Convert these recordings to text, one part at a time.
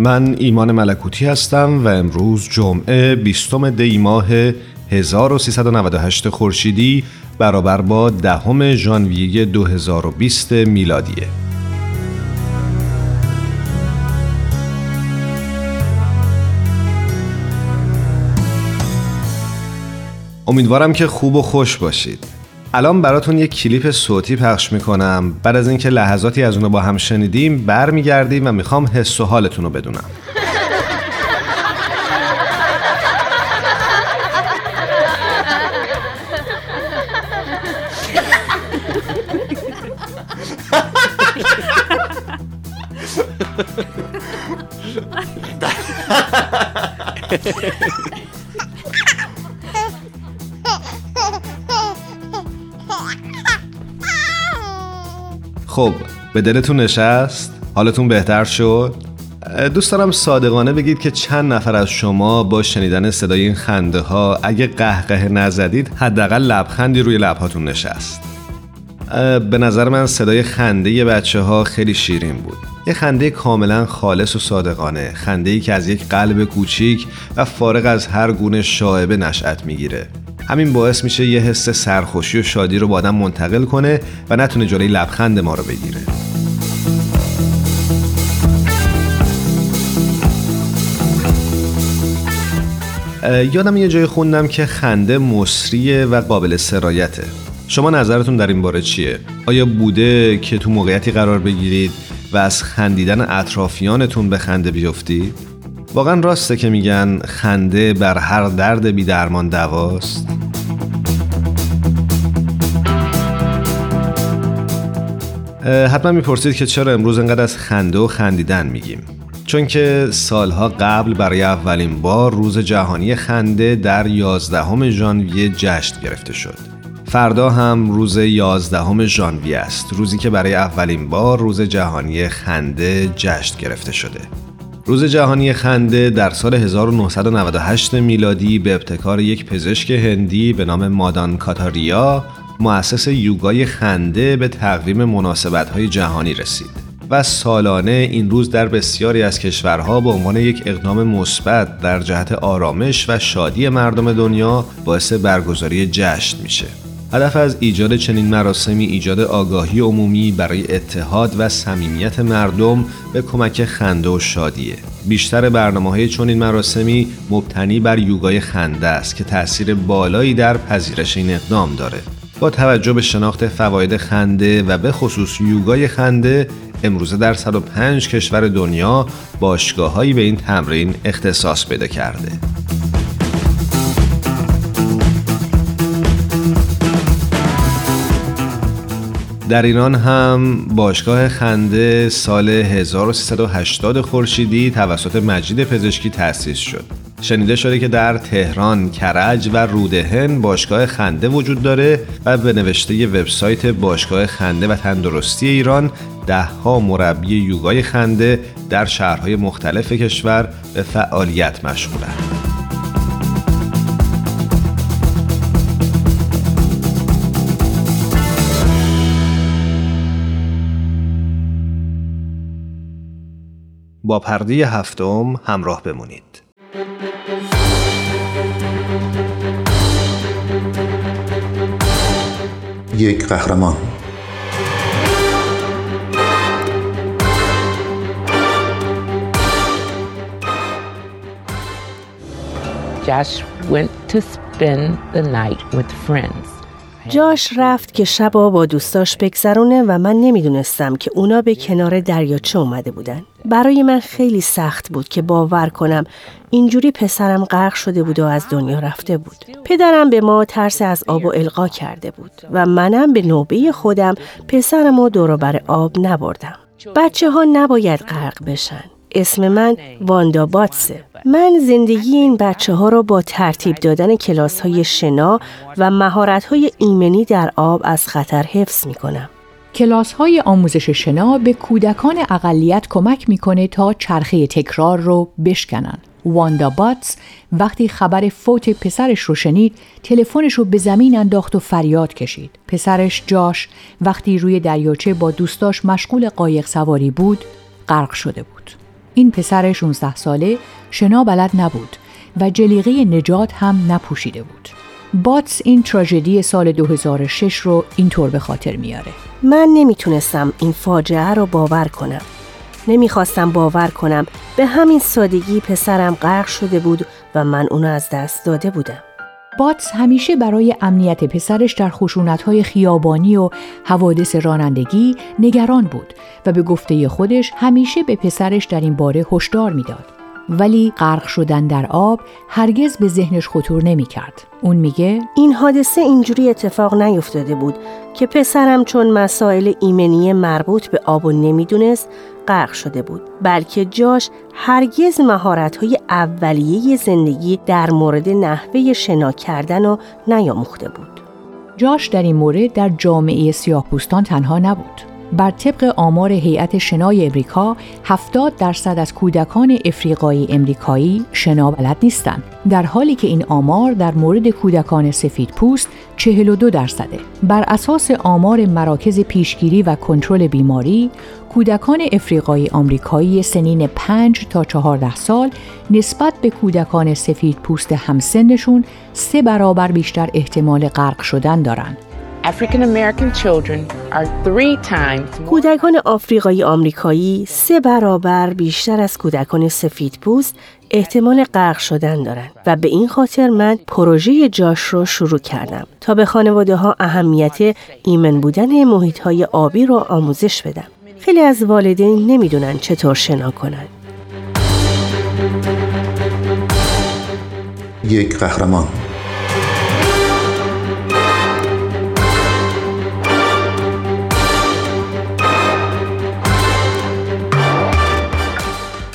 من ایمان ملکوتی هستم و امروز جمعه 20 دی ماه 1398 خورشیدی برابر با دهم ژانویه 2020 میلادیه. امیدوارم که خوب و خوش باشید. الان براتون یک کلیپ صوتی پخش می‌کنم. بعد از اینکه لحظاتی از اونو با هم شنیدیم برمیگردیم و می‌خوام حس و حالتون رو بدونم. خب به دلتون نشست؟ حالتون بهتر شد؟ دوست دارم صادقانه بگید که چند نفر از شما با شنیدن صدای این خنده ها اگه قهقه نزدید حداقل لبخندی روی لبهاتون نشست به نظر من صدای خنده بچه ها خیلی شیرین بود یه خنده کاملا خالص و صادقانه خنده ای که از یک قلب کوچیک و فارغ از هر گونه شاعبه نشأت می‌گیره همین باعث میشه یه حس سرخوشی و شادی رو با آدم منتقل کنه و نتونه جلوی لبخند ما رو بگیره یادم یه جای خوندم که خنده مصریه و قابل سرایته شما نظرتون در این باره چیه؟ آیا بوده که تو موقعیتی قرار بگیرید و از خندیدن اطرافیانتون به خنده بیفتید؟ واقعا راسته که میگن خنده بر هر درد بی درمان دواست؟ حتما می‌پرسید که چرا امروز انقدر از خنده و خندیدن میگیم. چون که سالها قبل برای اولین بار روز جهانی خنده در 11 ژانویه جشن گرفته شد. فردا هم روز 11 ژانویه است روزی که برای اولین بار روز جهانی خنده جشن گرفته شده. روز جهانی خنده در سال 1998 میلادی به ابتکار یک پزشک هندی به نام مادان کاتاریا مؤسس یوگای خنده به تقویم مناسبت‌های جهانی رسید و سالانه این روز در بسیاری از کشورها به عنوان یک اقدام مثبت در جهت آرامش و شادی مردم دنیا باعث برگزاری جشن میشه. هدف از ایجاد چنین مراسمی ایجاد آگاهی عمومی برای اتحاد و صمیمیت مردم به کمک خنده و شادیه. بیشتر برنامه های چنین مراسمی مبتنی بر یوگای خنده است که تاثیر بالایی در پذیرش این اقدام داره. با توجه به شناخت فواید خنده و به خصوص یوگای خنده امروزه در 105 کشور دنیا باشگاههایی به این تمرین اختصاص پیدا کرده. در ایران هم باشگاه خنده سال 1380 خورشیدی توسط مجید پزشکی تأسیس شد. شنیده شده که در تهران، کرج و رودهن باشگاه خنده وجود داره و به نوشته وبسایت باشگاه خنده و تندرستی ایران دهها مربی یوگای خنده در شهرهای مختلف کشور به فعالیت مشغولند. با پرده هفتم همراه بمونید. یک قهرمان Josh went to spend the night with friends. جاش رفت که شبا با دوستاش بگذرونه و من نمی‌دونستم که اونا به کنار دریاچه اومده بودن. برای من خیلی سخت بود که باور کنم اینجوری پسرم غرق شده بود و از دنیا رفته بود. پدرم به ما ترس از آب و القا کرده بود و منم به نوبه خودم پسرم و دوربر آب نبردم. بچه ها نباید غرق بشن. اسم من واندا باتسه. من زندگی این بچه ها را با ترتیب دادن کلاس های شنا و مهارت های ایمنی در آب از خطر حفظ می کنم. کلاس های آموزش شنا به کودکان اقلیت کمک می‌کنه تا چرخه تکرار رو بشکنن. واندا باتس وقتی خبر فوت پسرش رو شنید تلفنش رو به زمین انداخت و فریاد کشید. پسرش جاش وقتی روی دریاچه با دوستاش مشغول قایق سواری بود غرق شده بود. این پسر 16 ساله شنا بلد نبود و جلیقه نجات هم نپوشیده بود. باتس این تراژدی سال 2006 رو اینطور به خاطر میاره. من نمی‌تونستم این فاجعه رو باور کنم. نمی‌خواستم باور کنم به همین سادگی پسرم غرق شده بود و من اونو از دست داده بودم. باتس همیشه برای امنیت پسرش در خشونت‌های خیابانی و حوادث رانندگی نگران بود و به گفته خودش همیشه به پسرش در این باره هشدار می‌داد. ولی غرق شدن در آب هرگز به ذهنش خطور نمی کرد. اون میگه این حادثه اینجوری اتفاق نیفتاده بود که پسرم چون مسائل ایمنی مربوط به آب و نمی‌دونست غرق شده بود بلکه جاش هرگز مهارت‌های اولیه زندگی در مورد نحوه شنا کردن و نیاموخته بود. جاش در این مورد در جامعه سیاهپوستان تنها نبود. بر طبق آمار هیئت شنای امریکا 70 درصد از کودکان افریقایی امریکایی شنا بلد نیستند. در حالی که این آمار در مورد کودکان سفید پوست 42 درصده. بر اساس آمار مراکز پیشگیری و کنترل بیماری کودکان افریقایی آمریکایی سنین 5 تا 14 سال نسبت به کودکان سفید پوست همسنشون سه برابر بیشتر احتمال غرق شدن دارند. African American children are three times کودکان آفریقایی آمریکایی سه برابر بیشتر از کودکان سفید پوست احتمال غرق شدن دارند و به این خاطر من پروژه جاش رو شروع کردم تا به خانواده ها اهمیت ایمن بودن محیط های آبی رو آموزش بدم. خیلی از والدین نمی‌دونن چطور شنا کنند. یک قهرمان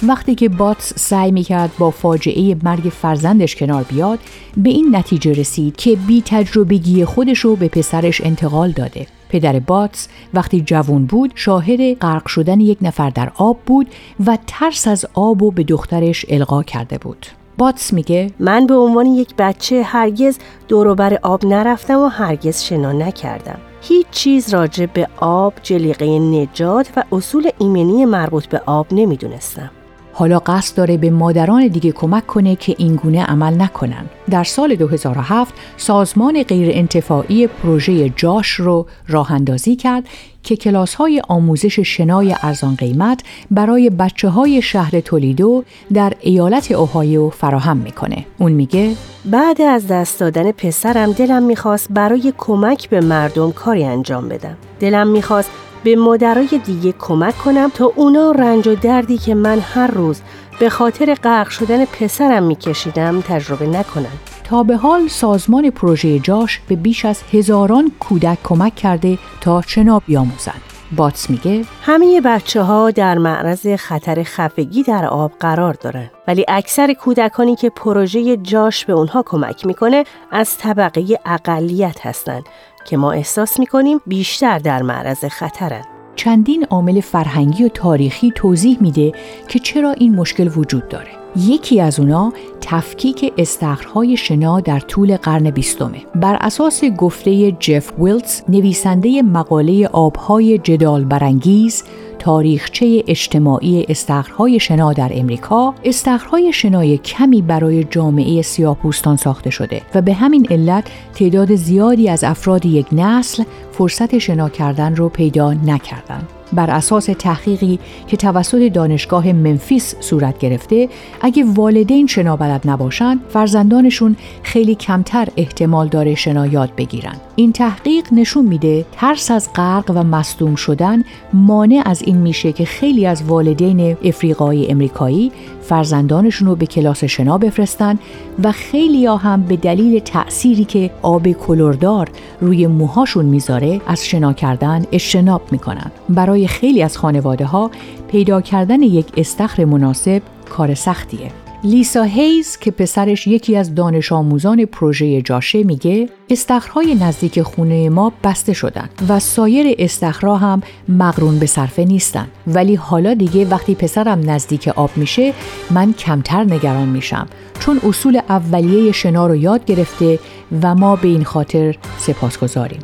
وقتی که باتس سعی می‌کرد با فاجعه مرگ فرزندش کنار بیاد به این نتیجه رسید که بی تجربگی خودش رو به پسرش انتقال داده. پدر باتس وقتی جوان بود شاهد غرق شدن یک نفر در آب بود و ترس از آب و به دخترش القا کرده بود. باتس میگه من به عنوان یک بچه هرگز دوروبر آب نرفتم و هرگز شنا نکردم. هیچ چیز راجع به آب، جلیقه نجات و اصول ایمنی مربوط به آب نمی‌دونستم. حالا قصد داره به مادران دیگه کمک کنه که این گونه عمل نکنن. در سال 2007 سازمان غیر انتفاعی پروژه جاش رو راه اندازی کرد که کلاس های آموزش شنای ارزان قیمت برای بچه های شهر تولیدو در ایالت اوهایو فراهم می‌کنه. اون میگه بعد از دست دادن پسرم دلم می‌خواست برای کمک به مردم کاری انجام بدم. دلم می‌خواست به مادرای دیگه کمک کنم تا اونا رنج و دردی که من هر روز به خاطر غرق شدن پسرم میکشیدم تجربه نکنن. تا به حال سازمان پروژه جاش به بیش از هزاران کودک کمک کرده تا شنا بیاموزند. باتس میگه همه بچه ها در معرض خطر خفگی در آب قرار دارن ولی اکثر کودکانی که پروژه جاش به اونها کمک می‌کنه از طبقه اقلیت هستند که ما احساس می‌کنیم بیشتر در معرض خطرن. چندین عامل فرهنگی و تاریخی توضیح میده که چرا این مشکل وجود داره. یکی از اونا تفکیک استخرهای شنا در طول قرن بیستمه. بر اساس گفته جف ویلتس نویسنده مقاله آبهای جدال برانگیز تاریخچه اجتماعی استخرهای شنا در امریکا استخرهای شنای کمی برای جامعه سیاهپوستان ساخته شده و به همین علت تعداد زیادی از افراد یک نسل فرصت شنا کردن رو پیدا نکردند. بر اساس تحقیقی که توسط دانشگاه منفیس صورت گرفته اگه والدین شنا بلد نباشن فرزندانشون خیلی کمتر احتمال داره شنا یاد بگیرن. این تحقیق نشون میده ترس از غرق و مصدوم شدن مانع از این میشه که خیلی از والدین افریقایی امریکایی فرزندانشون رو به کلاس شنا بفرستن و خیلی ها هم به دلیل تأثیری که آب کلوردار روی موهاشون می‌ذاره از شنا کردن اجتناب می‌کنن. برای خیلی از خانواده ها پیدا کردن یک استخر مناسب کار سختیه. لیسا هیز که پسرش یکی از دانش آموزان پروژه جاشه میگه استخرهای نزدیک خونه ما بسته شدن و سایر استخرها هم مقرون به صرفه نیستن. ولی حالا دیگه وقتی پسرم نزدیک آب میشه من کمتر نگران میشم چون اصول اولیه شنا رو یاد گرفته و ما به این خاطر سپاسگزاریم.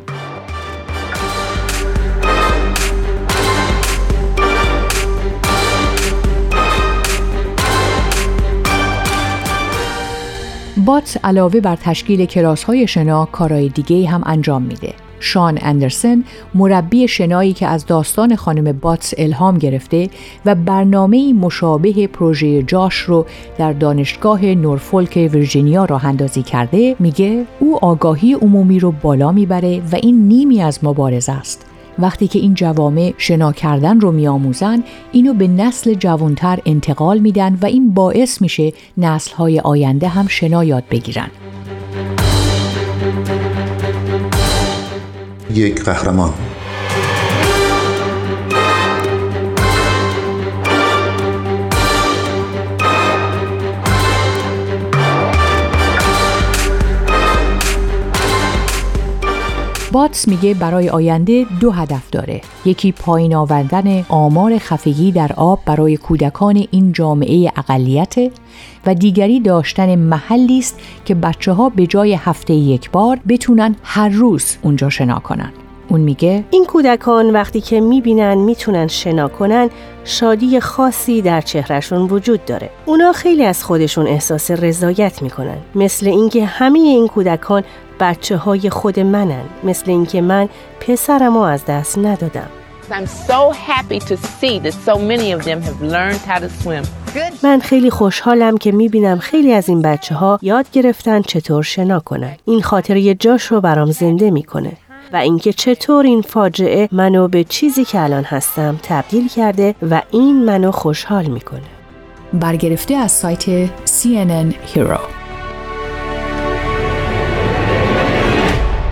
بات علاوه بر تشکیل کلاس های شنا کارهای دیگه هم انجام میده. شان اندرسن مربی شنایی که از داستان خانم باتس الهام گرفته و برنامه مشابه پروژه جاش رو در دانشگاه نورفولک ویرجینیا راه اندازی کرده میگه او آگاهی عمومی رو بالا می‌بره و این نیمی از مبارزه است وقتی که این جوامع شنا کردن رو میآموزن اینو به نسل جوانتر انتقال میدن و این باعث میشه نسلهای آینده هم شنا یاد بگیرن. یک قهرمان. باتس میگه برای آینده دو هدف داره. یکی پایین آوردن آمار خفگی در آب برای کودکان این جامعه اقلیت و دیگری داشتن محلی است که بچه ها به جای هفته یک بار بتونن هر روز اونجا شنا کنن. اون میگه این کودکان وقتی که می‌بینن می‌تونن شنا کنن شادی خاصی در چهرهشون وجود داره. اونا خیلی از خودشون احساس رضایت می‌کنن. مثل اینکه همه این کودکان بچه های خود منن مثل اینکه من پسرم از دست ندادم من خیلی خوشحالم که می‌بینم خیلی از این بچه ها یاد گرفتن چطور شنا کنن. این خاطره جاش رو برام زنده می‌کنه. و اینکه چطور این فاجعه منو به چیزی که الان هستم تبدیل کرده و این منو خوشحال می‌کنه. برگرفته از سایت CNN Hero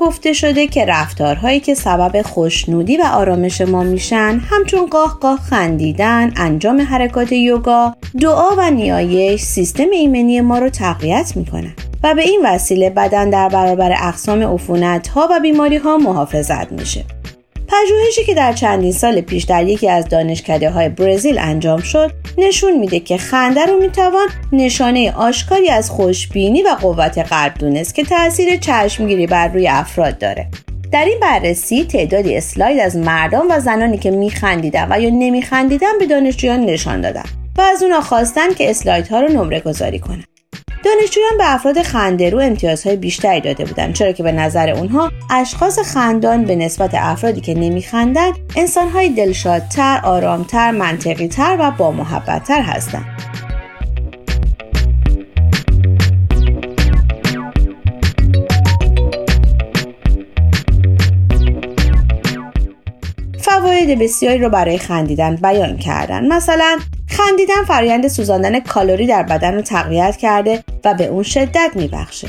گفته شده که رفتارهایی که سبب خوشنودی و آرامش ما میشن همچون قاه قاه خندیدن، انجام حرکات یوگا، دعا و نیایش سیستم ایمنی ما رو تقویت می‌کنن و به این وسیله بدن در برابر اقسام عفونت ها و بیماری ها محافظت میشه. پژوهشی که در چندین سال پیش در یکی از دانشکده های برزیل انجام شد نشون میده که خنده رو می‌توان نشانه آشکاری از خوشبینی و قوت قلب دونست که تاثیر چشمگیری بر روی افراد داره. در این بررسی تعدادی اسلاید از مردان و زنانی که میخندیدن و یا نمیخندیدن به دانشجویان نشان دادن و از اونا خواستن که اسلایدها رو نمره گذاری کنن. دانشجویان به افراد خنده رو امتیازهای بیشتری داده بودند چرا که به نظر اونها اشخاص خندان به نسبت افرادی که نمیخندند انسانهای دلشادتر آرامتر منطقیتر و با محبتتر هستند. فواید بسیاری رو برای خندیدن بیان کردن. مثلا خندیدن فرایند سوزاندن کالری در بدن رو تقویت کرده و به اون شدت میبخشه.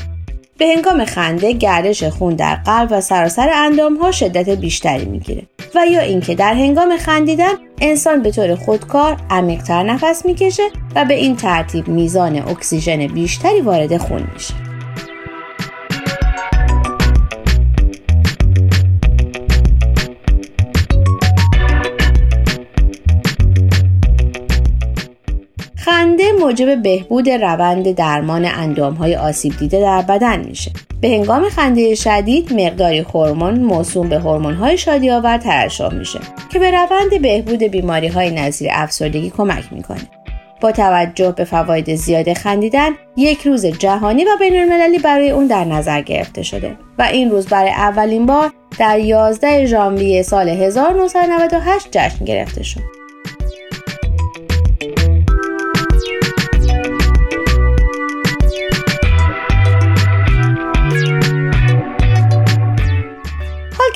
به هنگام خنده گردش خون در قلب و سراسر اندام ها شدت بیشتری می‌گیره. و یا اینکه در هنگام خندیدن انسان به طور خودکار عمیقتر نفس می‌کشه و به این ترتیب میزان اکسیژن بیشتری وارد خون میشه. خنده موجب بهبود روند درمان های آسیب دیده در بدن میشه. به هنگام خنده شدید مقداری هورمون موسوم به های شادی آور ترشح میشه که به روند بهبود بیماری های نظیر افسردگی کمک می‌کنه. با توجه به فواید زیاد خندیدن یک روز جهانی و بین المللی برای اون در نظر گرفته شده و این روز برای اولین بار در 11 ژانویه سال 1998 جشن گرفته شد.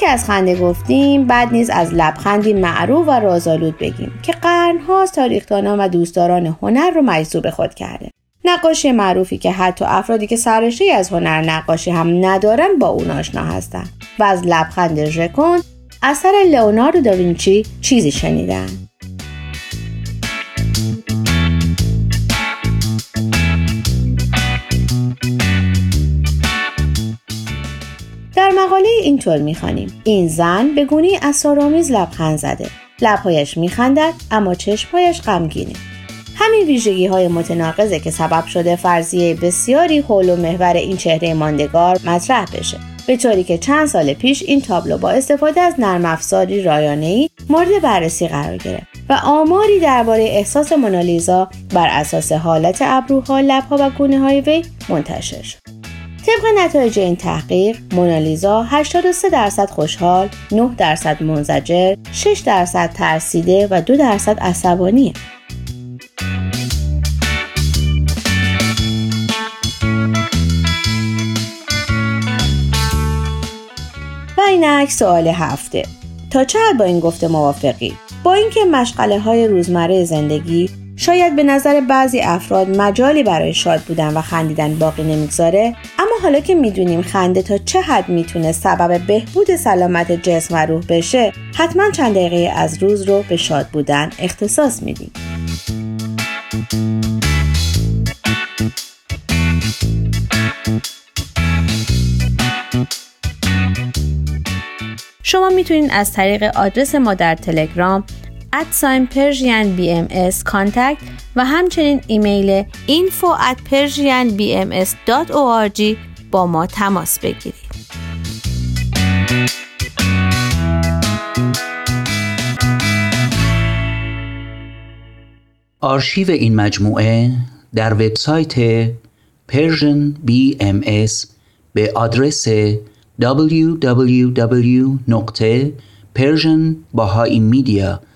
که از خنده گفتیم بعد نیز از لبخندی معروف و رازآلود بگیم که قرنهاست تاریخدانان و دوستداران هنر رو مجذوب خود کرده. نقاشی معروفی که حتی افرادی که سرشته از هنر نقاشی هم ندارن با اون آشنا هستند و از لبخند ژکون اثر لئوناردو داوینچی چیزی شنیدن. مقاله اینطور می‌خوانیم. این زن به گونی اسارآمیز لبخند زده. لبهایش میخندد اما چشمهایش غمگینه. همین ویژگی های متناقضه که سبب شده فرضیه بسیاری حول و محور این چهره ماندگار مطرح بشه. به طوری که چند سال پیش این تابلو با استفاده از نرم افزاری رایانه‌ای مورد بررسی قرار گرفت و آماری درباره احساس مونالیزا بر اساس حالت ابروها، لبها و گونه های وی منتشر شد. طبق نتایج این تحقیق مونالیزا 83 درصد خوشحال، 9 درصد منزجر، 6 درصد ترسیده و 2 درصد عصبانیه. و اینک سوال هفته تا چه با این گفته موافقی با اینکه مشغله های روزمره زندگی شاید به نظر بعضی افراد مجالی برای شاد بودن و خندیدن باقی نمی‌گذاره اما حالا که می‌دونیم خنده تا چه حد می‌تونه سبب بهبود سلامت جسم و روح بشه حتما چند دقیقه از روز رو به شاد بودن اختصاص میدیم. شما می‌تونید از طریق آدرس ما در تلگرام at sign Persian BMS contact و همچنین ایمیل info at persianbms.org با ما تماس بگیرید. آرشیو این مجموعه در وبسایت Persian BMS به آدرس www.persianbahaimedia.com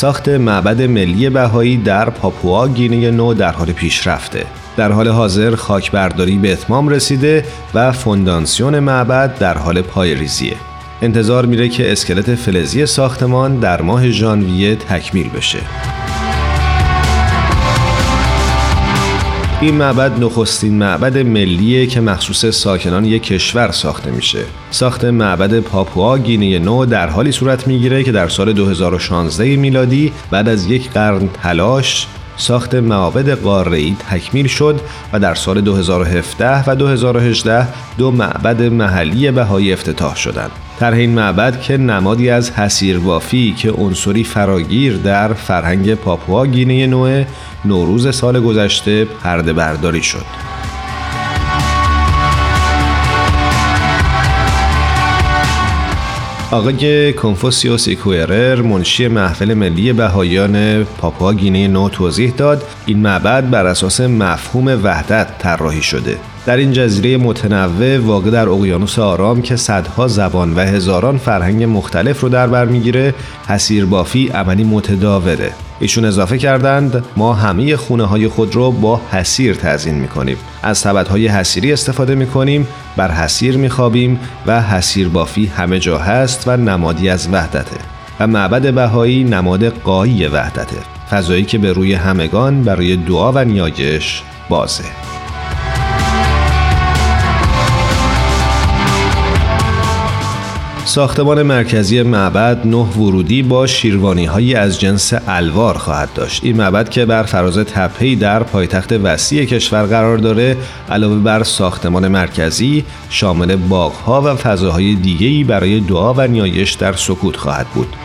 ساخت معبد ملی بهایی در پاپوا گینه نو در حال پیشرفته. در حال حاضر خاکبرداری به اتمام رسیده و فوندانسیون معبد در حال پایریزیه. انتظار میره که اسکلت فلزی ساختمان در ماه ژانویه تکمیل بشه. این معبد نخستین معبد ملیه که مخصوص ساکنان یک کشور ساخته میشه. ساخت معبد پاپوا گینه نو در حالی صورت می‌گیره که در سال 2016 میلادی بعد از یک قرن تلاش ساخت معابد قاره‌ای تکمیل شد و در سال 2017 و 2018 دو معبد محلی بهایی افتتاح شدند. در این معبد که نمادی از حسیربافی که عنصری فراگیر در فرهنگ پاپوا گینه نوع نوروز سال گذشته پرده برداری شد. آقای کنفوسیوس ایکویرر منشی محفل ملی بهایان پاپوا گینه نو توضیح داد این معبد بر اساس مفهوم وحدت طراحی شده در این جزیره متنوع واقع در اقیانوس آرام که صدها زبان و هزاران فرهنگ مختلف رو در بر می‌گیره حسیر بافی عملی متداوله ایشون اضافه کردند ما همه خونه های خود رو با حسیر تزین می‌کنیم. از سبد های حسیری استفاده می‌کنیم بر حسیر میخوابیم و حسیر بافی همه جا هست و نمادی از وحدته. و معبد بهایی نماد قایی وحدته. فضایی که به روی همگان برای دعا و نیایش بازه. ساختمان مرکزی معبد نه ورودی با شیروانی های از جنس الوار خواهد داشت. این معبد که بر فراز تپهی در پایتخت وسیع کشور قرار داره علاوه بر ساختمان مرکزی شامل باغها و فضاهای دیگری برای دعا و نیایش در سکوت خواهد بود.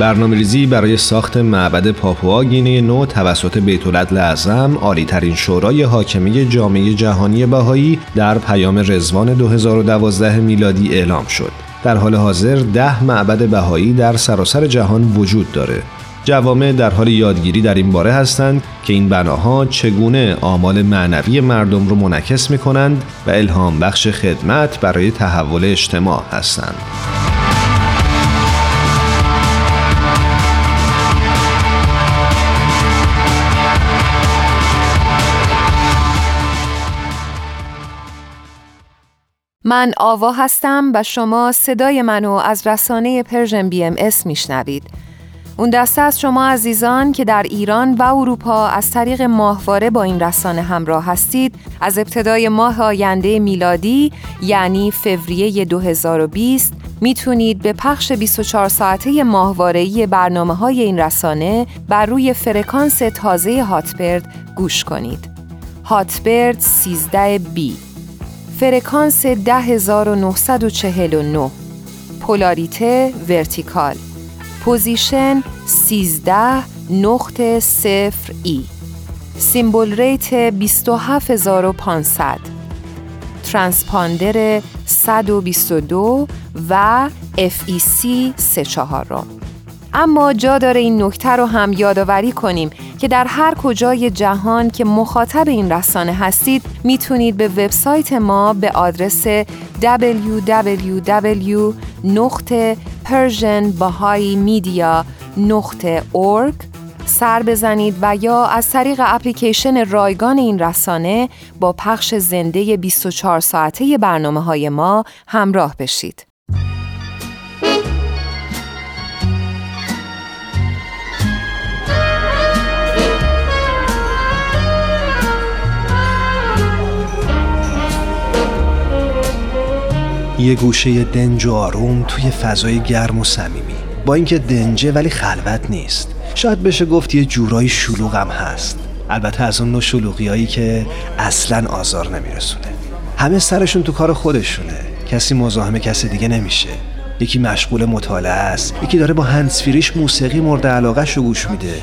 برنامه ریزی برای ساخت معبد پاپوا گینه نو توسط بیت اعظم عالی ترین شورای حاکمی جامعه جهانی بهایی در پیام رزوان 2012 میلادی اعلام شد. در حال حاضر ده معبد بهایی در سراسر جهان وجود داره. جوامع در حال یادگیری در این باره هستند که این بناها چگونه آمال معنوی مردم رو منعکس می کنند و الهام بخش خدمت برای تحول اجتماع هستند. من آوا هستم و شما صدای منو از رسانه Persian BMS میشنوید. اون دسته از شما عزیزان که در ایران و اروپا از طریق ماهواره با این رسانه همراه هستید از ابتدای ماه آینده میلادی یعنی فوریه 2020 می‌تونید به پخش 24 ساعته ماهواره‌ای برنامه های این رسانه بر روی فرکانس تازه هاتبرد گوش کنید. هاتبرد 13 B فرکانس 10949 پولاریته vertical. position 13 نقطه صفر E. symbol rate 27500 ترانسپاندر 122 و FEC 34 اما جا داره این نکته رو هم یادآوری کنیم که در هر کجای جهان که مخاطب این رسانه هستید می‌تونید به وبسایت ما به آدرس www.persianbahaimedia.org سر بزنید و یا از طریق اپلیکیشن رایگان این رسانه با پخش زنده 24 ساعته برنامه های ما همراه بشید. یه گوشه دنج و آروم توی فضای گرم و صمیمی. با اینکه دنجه ولی خلوت نیست. شاید بشه گفت یه جورایی شلوغم هست. البته از اون نوع شلوغیایی که اصلا آزار نمیرسونه. همه سرشون تو کار خودشونه. کسی مزاحم کسی دیگه نمیشه. یکی مشغول مطالعه است یکی داره با هنسفیریش موسیقی مورد علاقه شو گوش میده.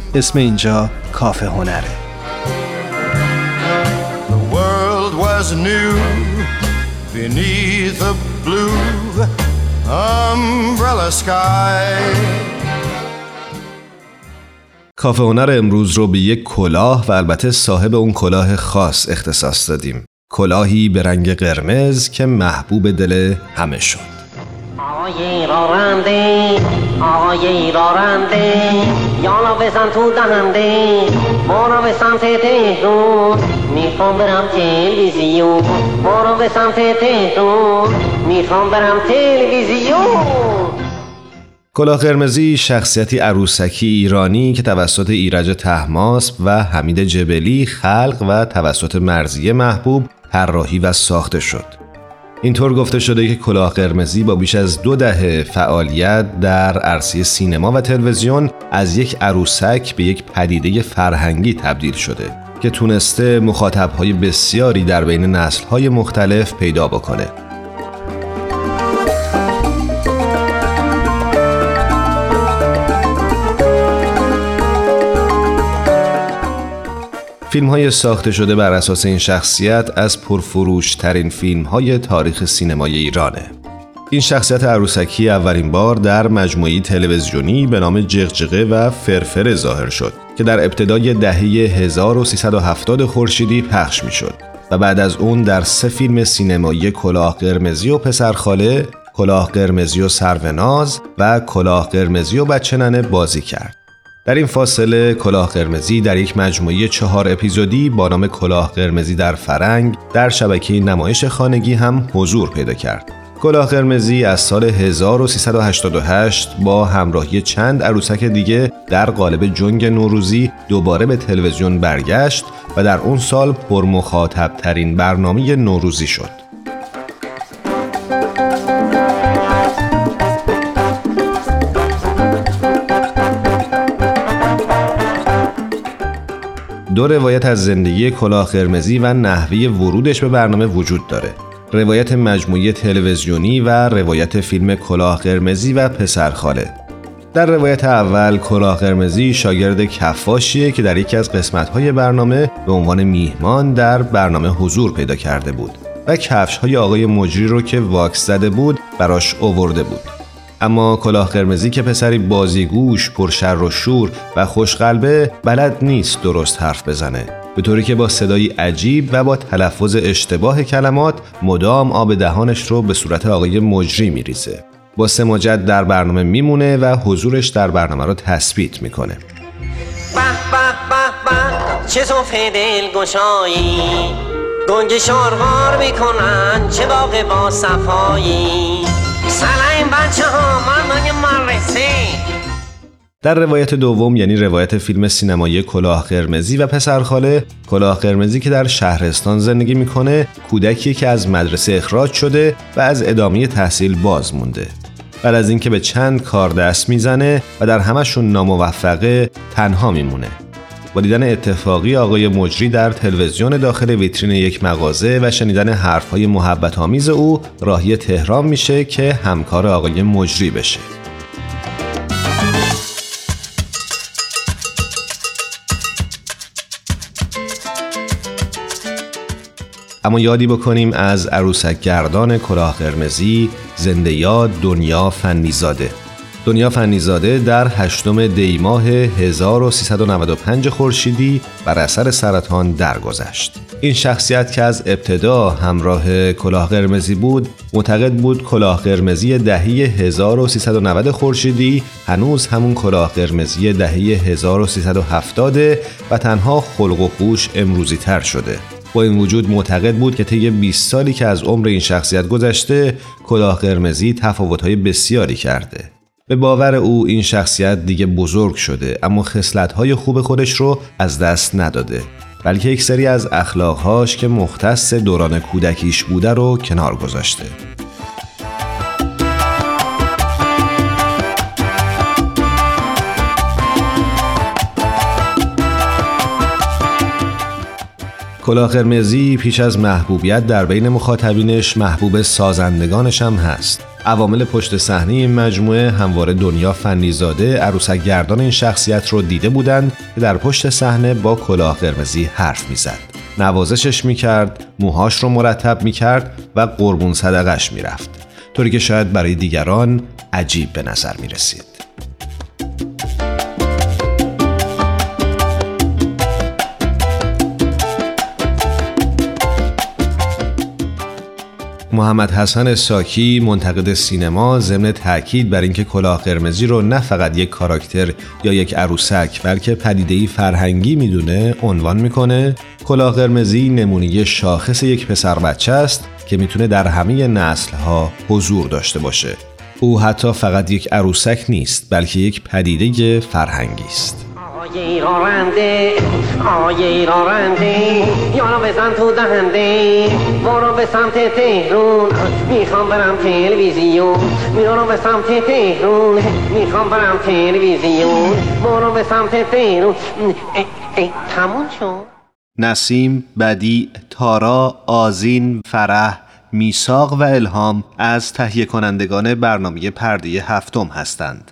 اسم اینجا کافه هنره. The world was new. The beneath a blue umbrella sky. کافه هنر امروز رو به یک کلاه و البته صاحب اون کلاه خاص اختصاص دادیم. کلاهی به رنگ قرمز که محبوب دل همه شد. آقای رارنده آقای رارنده یالا بزن تو دهنده را به سمت تهرون می‌خوام برم تلویزیون را به سمت تهرون می‌خوام برم تلویزیون کلاه قرمزی شخصیتی عروسکی ایرانی که توسط ایرج تحماسب و حمید جبلی خلق و توسط مرزی محبوب طراحی و ساخته شد. اینطور گفته شده که کلاه قرمزی با بیش از دو دهه فعالیت در عرصه سینما و تلویزیون از یک عروسک به یک پدیده فرهنگی تبدیل شده که تونسته مخاطبهای بسیاری در بین نسلهای مختلف پیدا بکنه. فیلم های ساخته شده بر اساس این شخصیت از پرفروش ترین فیلم های تاریخ سینمای ایرانه. این شخصیت عروسکی اولین بار در مجموعی تلویزیونی به نام جغجغه و فرفره ظاهر شد که در ابتدای دهه 1370 خورشیدی پخش می شد و بعد از اون در سه فیلم سینمایی کلاه قرمزی و پسرخاله، کلاه قرمزی و سروناز و کلاه قرمزی و بچه ننه بازی کرد. در این فاصله کلاه قرمزی در یک مجموعه چهار اپیزودی با نام کلاه قرمزی در فرنگ در شبکه نمایش خانگی هم حضور پیدا کرد. کلاه قرمزی از سال 1388 با همراهی چند عروسک دیگه در قالب جنگ نوروزی دوباره به تلویزیون برگشت و در اون سال پرمخاطب ترین برنامه نوروزی شد. دو روایت از زندگی کلاه قرمزی و نحوه ورودش به برنامه وجود داره. روایت مجموعی تلویزیونی و روایت فیلم کلاه قرمزی و پسرخاله. در روایت اول کلاه قرمزی شاگرد کفاشیه که در یکی از قسمت‌های برنامه به عنوان میهمان در برنامه حضور پیدا کرده بود و کفش های آقای مجری رو که واکس زده بود براش اوورده بود. اما کلاه قرمزی که پسری بازیگوش پرشر و شور و خوشقلبه بلد نیست درست حرف بزنه. به طوری که با صدایی عجیب و با تلفظ اشتباه کلمات مدام آب دهانش رو به صورت آقای مجری میریزه. با سماجت در برنامه میمونه و حضورش در برنامه رو تثبیت می‌کنه. چه دل گشایی گنج شارغار می‌کنن چه باقی با صفایی. در روایت دوم یعنی روایت فیلم سینمایی کلاه قرمزی و پسرخاله کلاه قرمزی که در شهرستان زندگی می‌کنه کودکی که از مدرسه اخراج شده و از ادامه تحصیل باز مونده. بعد از اینکه به چند کار دست می‌زنه و در همشون ناموفقه تنها میمونه. با دیدن اتفاقی آقای مجری در تلویزیون داخل ویترین یک مغازه و شنیدن حرفهای محبت آمیز او راهی تهران میشه که همکار آقای مجری بشه. اما یادی بکنیم از عروسک گردان کلاه قرمزی زنده یاد دنیا فنیزاده دنیا فنیزاده در هشتم دی ماه 1395 خورشیدی بر اثر سرطان درگذشت. این شخصیت که از ابتدا همراه کلاه قرمزی بود معتقد بود کلاه قرمزی دهه 1390 خورشیدی هنوز همون کلاه قرمزی دهه 1370 و تنها خلق و خوش امروزی تر شده با این وجود معتقد بود که طی 20 سالی که از عمر این شخصیت گذشته کلاه قرمزی تفاوت‌های بسیاری کرده به باور او این شخصیت دیگه بزرگ شده اما خصلت‌های خوب خودش رو از دست نداده بلکه یک سری از اخلاقهاش که مختص دوران کودکیش بوده رو کنار گذاشته. کلاه قرمزی پیش از محبوبیت در بین مخاطبینش محبوب سازندگانش هم هست. عوامل پشت صحنه این مجموعه همواره دنیا فنیزاده عروسک گردان این شخصیت رو دیده بودند که در پشت صحنه با کلاه قرمزی حرف می‌زد. نوازشش می‌کرد موهاش رو مرتب می‌کرد و قربون صدقش می‌رفت. طوری که شاید برای دیگران عجیب به نظر می‌رسید. محمد حسن ساکی منتقد سینما ضمن تاکید بر اینکه کلاه قرمزی رو نه فقط یک کاراکتر یا یک عروسک بلکه پدیده‌ای فرهنگی می‌دونه عنوان می‌کنه کلاه قرمزی نمونه شاخص یک پسر بچه است که می‌تونه در همه نسلها حضور داشته باشه. او حتی فقط یک عروسک نیست بلکه یک پدیده فرهنگی است. آیه راننده آیه راننده یارو بزن تو دهنده برو به سمت تهرون می‌خوام برم تلویزیون میارو به سمت تهرون می‌خوام برم تلویزیون برو به سمت تهرون ای, ای تموم شد نسیم، بدی، تارا، آزین، فرح، میساق و الهام از تهیه کنندگان برنامه پرده هفتم هستند.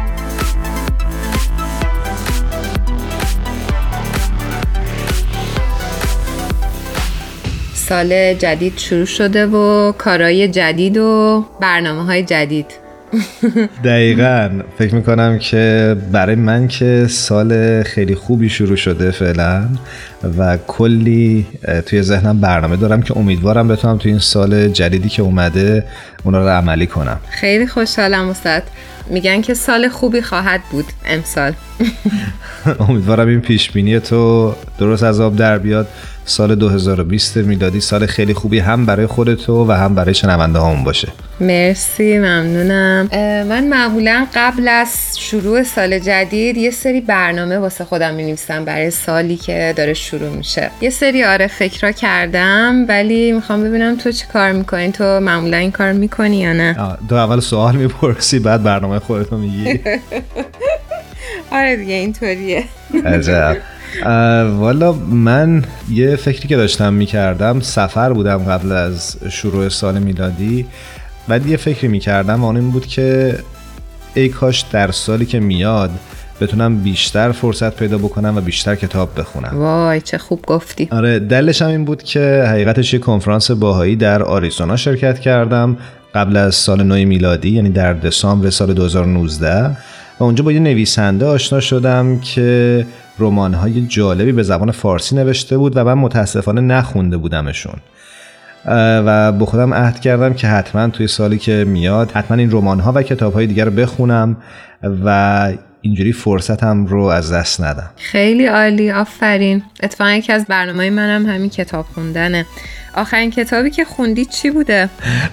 سال جدید شروع شده و کارهای جدید و برنامه های جدید. دقیقا. فکر می‌کنم که برای من که سال خیلی خوبی شروع شده فعلا و کلی توی ذهنم برنامه دارم که امیدوارم بتونم توی این سال جدیدی که اومده اونا رو عملی کنم. خیلی خوشحالم استاد. میگن که سال خوبی خواهد بود امسال. امیدوارم این پیش بینی تو درست از آب در بیاد. سال 2020 میلادی سال خیلی خوبی هم برای خودتو و هم برای شنونده هامون باشه. مرسی ممنونم. من معمولا قبل از شروع سال جدید یه سری برنامه واسه خودم می برای سالی که داره شروع میشه. یه سری آره فکرها کردم ولی می‌خوام ببینم تو چی کار می‌کنی؟ تو معمولا این کار می‌کنی یا نه؟ دو اول سوال می‌پرسی بعد برنامه خودتو میگی. آره دیگه اینطوریه. عجب. والا من یه فکری که داشتم می‌کردم سفر بودم قبل از شروع سال میلادی بعد یه فکری می‌کردم آن این بود که ای کاش در سالی که میاد بتونم بیشتر فرصت پیدا بکنم و بیشتر کتاب بخونم. وای چه خوب گفتی. آره دلش هم این بود که حقیقتش یه کنفرانس باهایی در آریزونا شرکت کردم قبل از سال نو میلادی یعنی در دسامبر سال 2019 و اونجا با یه نویسنده آشنا شدم که رمان‌های جالبی به زبان فارسی نوشته بود و من متاسفانه نخونده بودمشون. و با خودم عهد کردم که حتما توی سالی که میاد حتما این رمان ها و کتاب های دیگر رو بخونم و اینجوری فرصتم رو از دست ندم. خیلی عالی آفرین. اتفاقا یکی از برنامه منم همین کتاب خوندنه. آخرین کتابی که خوندی چی بوده؟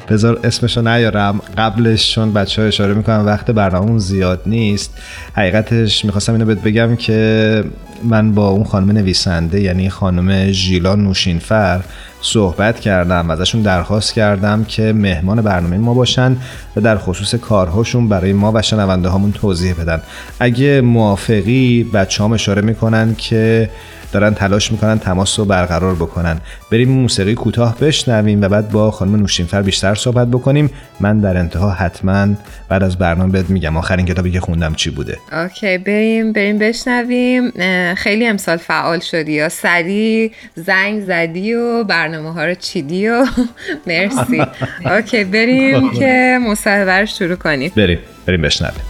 بذار اسمشو نیارم. قبلش چون بچه ها اشاره می‌کنم وقت برنامه زیاد نیست. حقیقتش می‌خواستم اینو بهت بگم که من با اون خانم نویسنده یعنی خانم ژیلا نوشینفر صحبت کردم ازشون درخواست کردم که مهمان برنامه ما باشن و در خصوص کارهاشون برای ما و شنونده هامون توضیح بدن. اگه موافقی بچه هم اشاره می‌کنن که دارن تلاش می‌کنن تماس رو برقرار بکنن. بریم موسیقی کوتاه بشنویم و بعد با خانم نوشینفر بیشتر صحبت بکنیم. من در انتها حتما بعد از برنامه بهت میگم. آخرین کتابی که خوندم چی بوده؟ اوکی بریم بریم بشنویم. خیلی امسال فعال شدی یا سری زنگ زدی و برنامه ها رو چیدی و مرسی. اوکی بریم که مصاحبه شروع کنیم. بریم بریم بشنویم.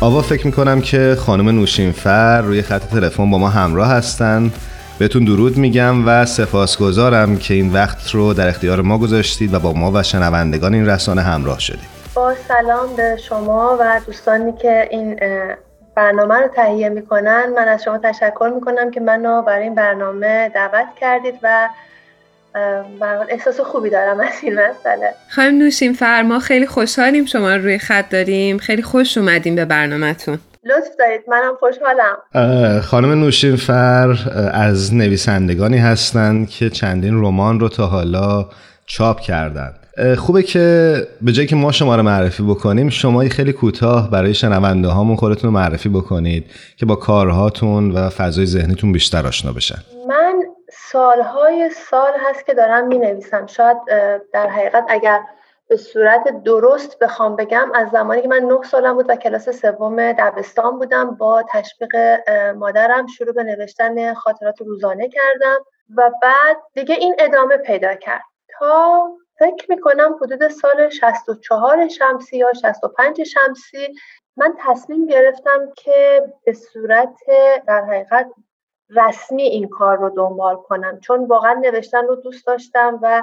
آوا فکر می‌کنم که خانم نوشینفر روی خط تلفن با ما همراه هستن. بهتون درود میگم و سپاسگزارم که این وقت رو در اختیار ما گذاشتید و با ما و شنوندگان این رسانه همراه شدید. با سلام به شما و دوستانی که این برنامه رو تهیه می‌کنن من از شما تشکر می‌کنم که منو برای این برنامه دعوت کردید و احساس خوبی دارم از این مسئله. خانم نوشین فرما خیلی خوشحالیم شما رو روی خط داریم. خیلی خوش اومدیم به برنامهتون. لطف دارید منم خوشحالم. خانم نوشین فر از نویسندگانی هستند که چندین رمان رو تا حالا چاپ کردن. خوبه که به جایی که ما شما رو معرفی بکنیم شما خیلی کوتاه برای شنونده هامون خودتون رو معرفی بکنید که با کارهاتون و فضای ذهنیتون بیشتر آشنا بشن. من سالهای سال هست که دارم می نویسم شاید در حقیقت اگر به صورت درست بخوام بگم از زمانی که من نه سالم بود و کلاس سوم دبستان بودم با تشویق مادرم شروع به نوشتن خاطرات روزانه کردم و بعد دیگه این ادامه پیدا کرد. تا فکر می‌کنم حدود سال 64 شمسی یا 65 شمسی من تصمیم گرفتم که به صورت در حقیقت رسمی این کار رو دنبال کنم. چون واقعا نوشتن رو دوست داشتم و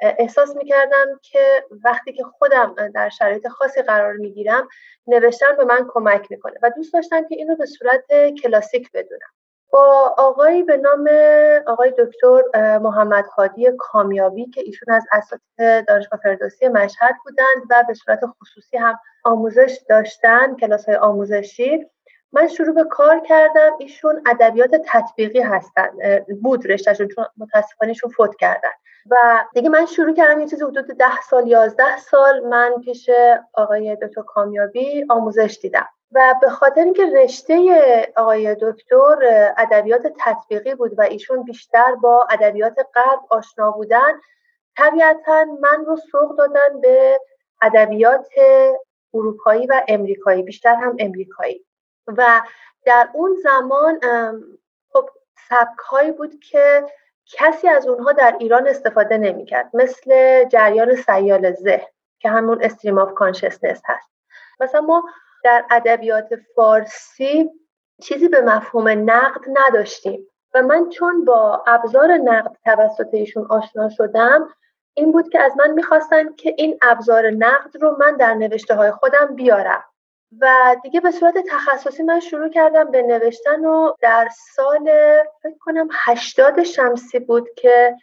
احساس می‌کردم که وقتی که خودم در شرایط خاصی قرار می‌گیرم نوشتن به من کمک می‌کنه و دوست داشتم که این رو به صورت کلاسیک بدونم. با آقایی به نام آقای دکتر محمد هادی کامیابی که ایشون از اساتید دانشگاه فردوسی مشهد بودند و به صورت خصوصی هم آموزش داشتن کلاس های آموزشی. من شروع به کار کردم ایشون ادبیات تطبیقی هستن بود رشتهشون چون متاسفانه ایشون فوت کردن. و دیگه من شروع کردم یه چیزی حدود ده سال یازده سال من پیش آقای دکتر کامیابی آموزش دیدم. و به خاطر اینکه رشته آقای دکتر ادبیات تطبیقی بود و ایشون بیشتر با ادبیات غرب آشنا بودن طبیعتا من رو سوق دادن به ادبیات اروپایی و امریکایی بیشتر هم امریکایی. و در اون زمان خب سبک هایی بود که کسی از اونها در ایران استفاده نمی‌کرد مثل جریان سیال ذهن که همون stream of consciousness هست. مثلا ما در ادبیات فارسی چیزی به مفهوم نقد نداشتیم و من چون با ابزار نقد توسط ایشون آشنا شدم این بود که از من می‌خواستن که این ابزار نقد رو من در نوشته های خودم بیارم. و دیگه به صورت تخصصی من شروع کردم به نوشتن و در سال فکر کنم 80 شمسی بود که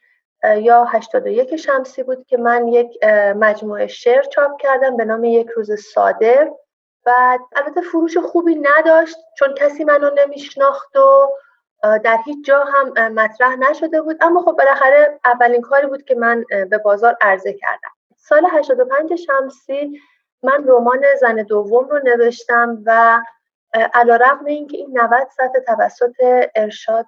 یا 81 شمسی بود که من یک مجموعه شعر چاپ کردم به نام یک روز ساده. و البته فروش خوبی نداشت چون کسی منو نمیشناخت و در هیچ جا هم مطرح نشده بود. اما خب بالاخره اولین کاری بود که من به بازار عرضه کردم. سال 85 شمسی من رمان زن دوم رو نوشتم و علا رقم این که این 90 صفحه توسط ارشاد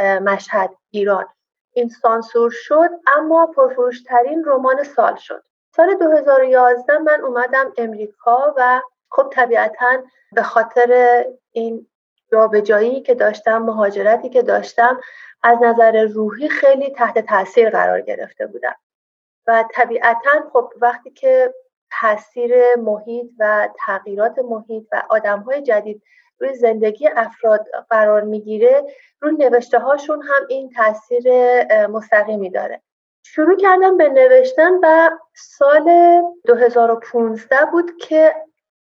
مشهد ایران. این سانسور شد اما پرفروشترین رمان سال شد. سال 2011 من اومدم امریکا و خب طبیعتا به خاطر این جابجایی که داشتم مهاجرتی که داشتم از نظر روحی خیلی تحت تاثیر قرار گرفته بودم. و طبیعتا خب وقتی که تاثیر محیط و تغییرات محیط و آدم های جدید روی زندگی افراد قرار می‌گیره روی نوشته هاشون هم این تاثیر مستقیمی داره. شروع کردم به نوشتن و سال 2015 بود که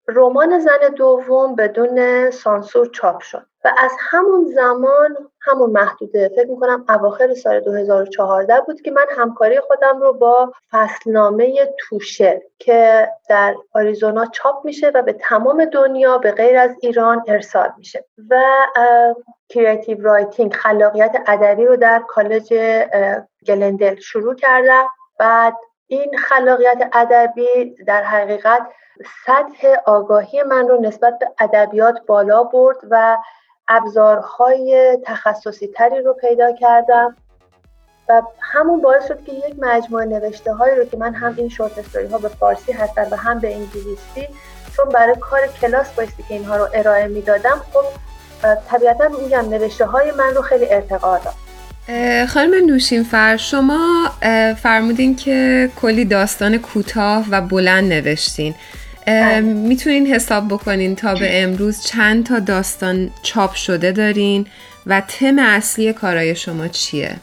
رمان زن دوم بدون سانسور چاپ شد و از همون زمان همون محدوده فکر می‌کنم اواخر سال 2014 بود که من همکاری خودم رو با فصلنامه توشه که در آریزونا چاپ میشه و به تمام دنیا به غیر از ایران ارسال میشه و creative writing خلاقیت ادبی رو در کالج گلندل شروع کردم بعد این خلاقیت ادبی در حقیقت سطح آگاهی من رو نسبت به ادبیات بالا برد و ابزارهای تخصصی تری رو پیدا کردم و همون باعث شد که یک مجموعه نوشته هایی رو که من هم این شورت استوری ها به فارسی هستن و هم به انگلیسی چون برای کار کلاس بایستی که اینها رو ارائه می‌دادم خب طبیعتا میگم نوشته های من رو خیلی ارتقا داد. خانم نوشین فر شما فرمودین که کلی داستان کوتاه و بلند نوشتین. می‌تونین حساب بکنین تا به امروز چند تا داستان چاپ شده دارین و تم اصلی کارای شما چیه؟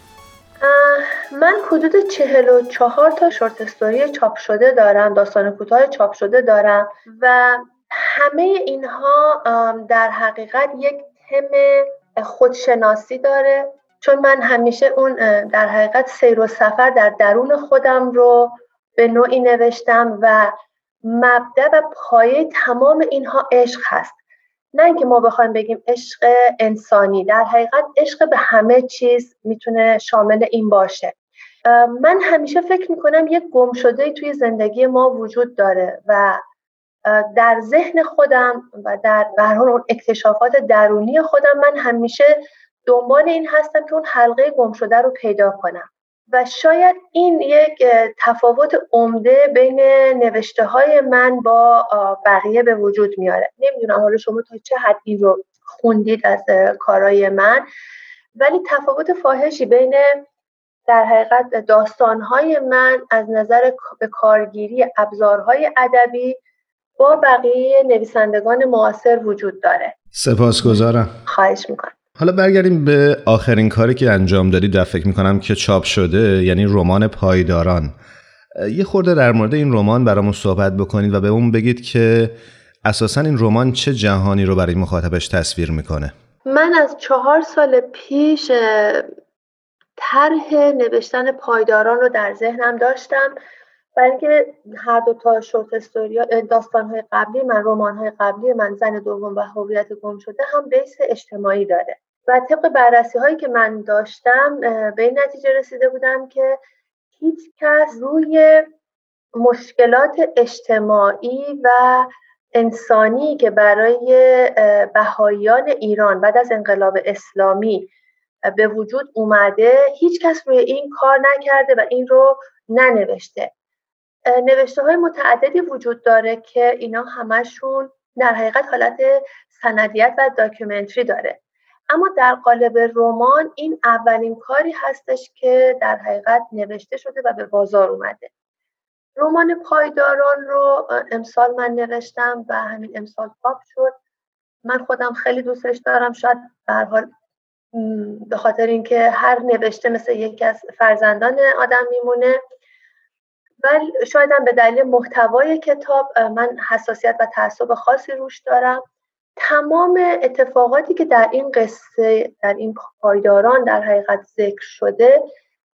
من حدود چهل و چهار تا شورت استوری چاپ شده دارم داستان کوتاه چاپ شده دارم و همه اینها در حقیقت یک تم خودشناسی داره چون من همیشه اون در حقیقت سیر و سفر در درون خودم رو به نوعی نوشتم و مبدع و پایه تمام اینها عشق هست. نه اینکه ما بخوایم بگیم عشق انسانی در حقیقت عشق به همه چیز می‌تونه شامل این باشه. من همیشه فکر می‌کنم یک گم شده توی زندگی ما وجود داره و در ذهن خودم و در برحال اون اکتشافات درونی خودم من همیشه دنبال این هستم که اون حلقه گم شده رو پیدا کنم. و شاید این یک تفاوت عمده بین نوشته های من با بقیه به وجود میاره. نمی‌دونم حالا شما تا چه حد این رو خوندید از کارای من. ولی تفاوت فاحشی بین در حقیقت داستانهای من از نظر به کارگیری ابزارهای ادبی با بقیه نویسندگان معاصر وجود داره. سپاسگزارم. خواهش می‌کنم. حالا برگردیم به آخرین کاری که انجام دادید و فکر می‌کنم که چاپ شده یعنی رمان پایداران. یه خورده در مورد این رمان برامون صحبت بکنید و به اون بگید که اساسا این رمان چه جهانی رو برای مخاطبش تصویر می‌کنه. من از چهار سال پیش طرح نوشتن پایداران رو در ذهنم داشتم برای اینکه هر دو تا شورت استوریا داستان های قبلی من رمان های قبلی من زن دوم و هویت گم شده هم بیس اجتماعی داره. و طبق بررسی هایی که من داشتم به این نتیجه رسیده بودم که هیچ کس روی مشکلات اجتماعی و انسانی که برای بهاییان ایران بعد از انقلاب اسلامی به وجود اومده هیچ کس روی این کار نکرده و این رو ننوشته. نوشته های متعددی وجود داره که اینا همشون در حقیقت حالت سندیت و documentary داره. اما در قالب رمان این اولین کاری هستش که در حقیقت نوشته شده و به بازار اومده. رمان پایداران رو امسال من نوشتم و همین امسال چاپ شد. من خودم خیلی دوستش دارم. شاید به حال به خاطر اینکه هر نوشته مثل یکی از فرزندان آدم میمونه. ولی شاید هم به دلیل محتوای کتاب من حساسیت و تعصب خاصی روش دارم. تمام اتفاقاتی که در این قصه در این پایداران در حقیقت ذکر شده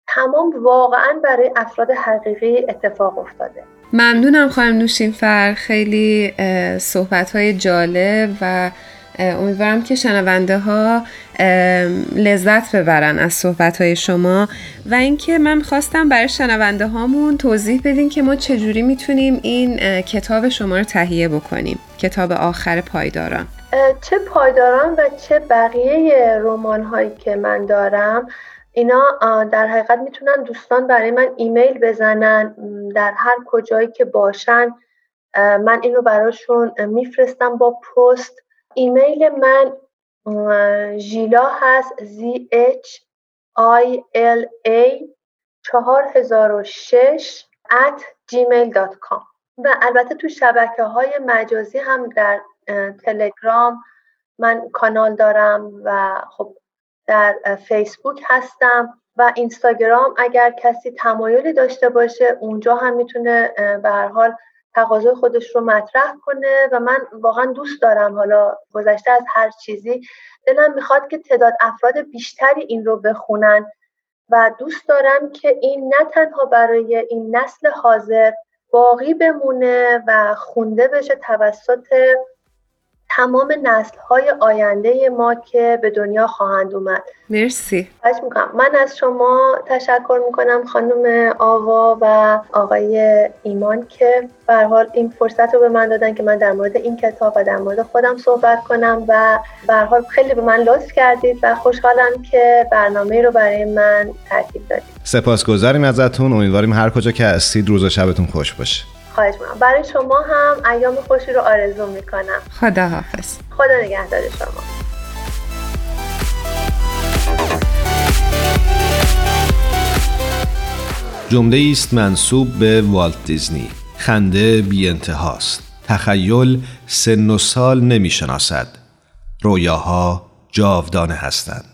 تمام واقعا برای افراد حقیقی اتفاق افتاده. ممنونم خانم نوشین فر خیلی صحبت های جالب و امیدوارم که شنونده ها لذت ببرن از صحبت های شما و اینکه من خواستم برای شنونده هامون توضیح بدین که ما چجوری می‌تونیم این کتاب شما رو تهیه بکنیم. کتاب آخر پایداران. چه پایداران و چه بقیه رمان هایی که من دارم اینا در حقیقت می‌تونن دوستان برای من ایمیل بزنن در هر کجایی که باشن. من اینو براشون میفرستم با پست. ایمیل من ژیلا هست Z H I L A 4006 at gmail.com و البته تو شبکه های مجازی هم در تلگرام من کانال دارم و خب در فیسبوک هستم و اینستاگرام اگر کسی تمایلی داشته باشه اونجا هم می‌تونه به هر حال تقاضای خودش رو مطرح کنه و من واقعا دوست دارم حالا گذشته از هر چیزی. دلم می‌خواد که تعداد افراد بیشتری این رو بخونن و دوست دارم که این نه تنها برای این نسل حاضر باقی بمونه و خونده بشه توسط تمام نسل های آینده ما که به دنیا خواهند اومد. مرسی. من از شما تشکر می‌کنم خانم آوا و آقای ایمان که به حال این فرصت رو به من دادن که من در مورد این کتاب و در مورد خودم صحبت کنم و به حال خیلی به من لطف کردید و خوشحالم که برنامه رو برای من ترتیب دادید. سپاسگزاریم ازتون. امیدواریم هر کجا که هستید روز و شبتون خوش باشه. خواهش می‌کنم. برای شما هم ایام خوشی رو آرزو می‌کنم. خدا حافظ. خدا نگهدار شما. جمله است منصوب به والت دیزنی. خنده بی انتهاست. تخیل سن و سال نمی شناسد رویاها جاودانه هستند.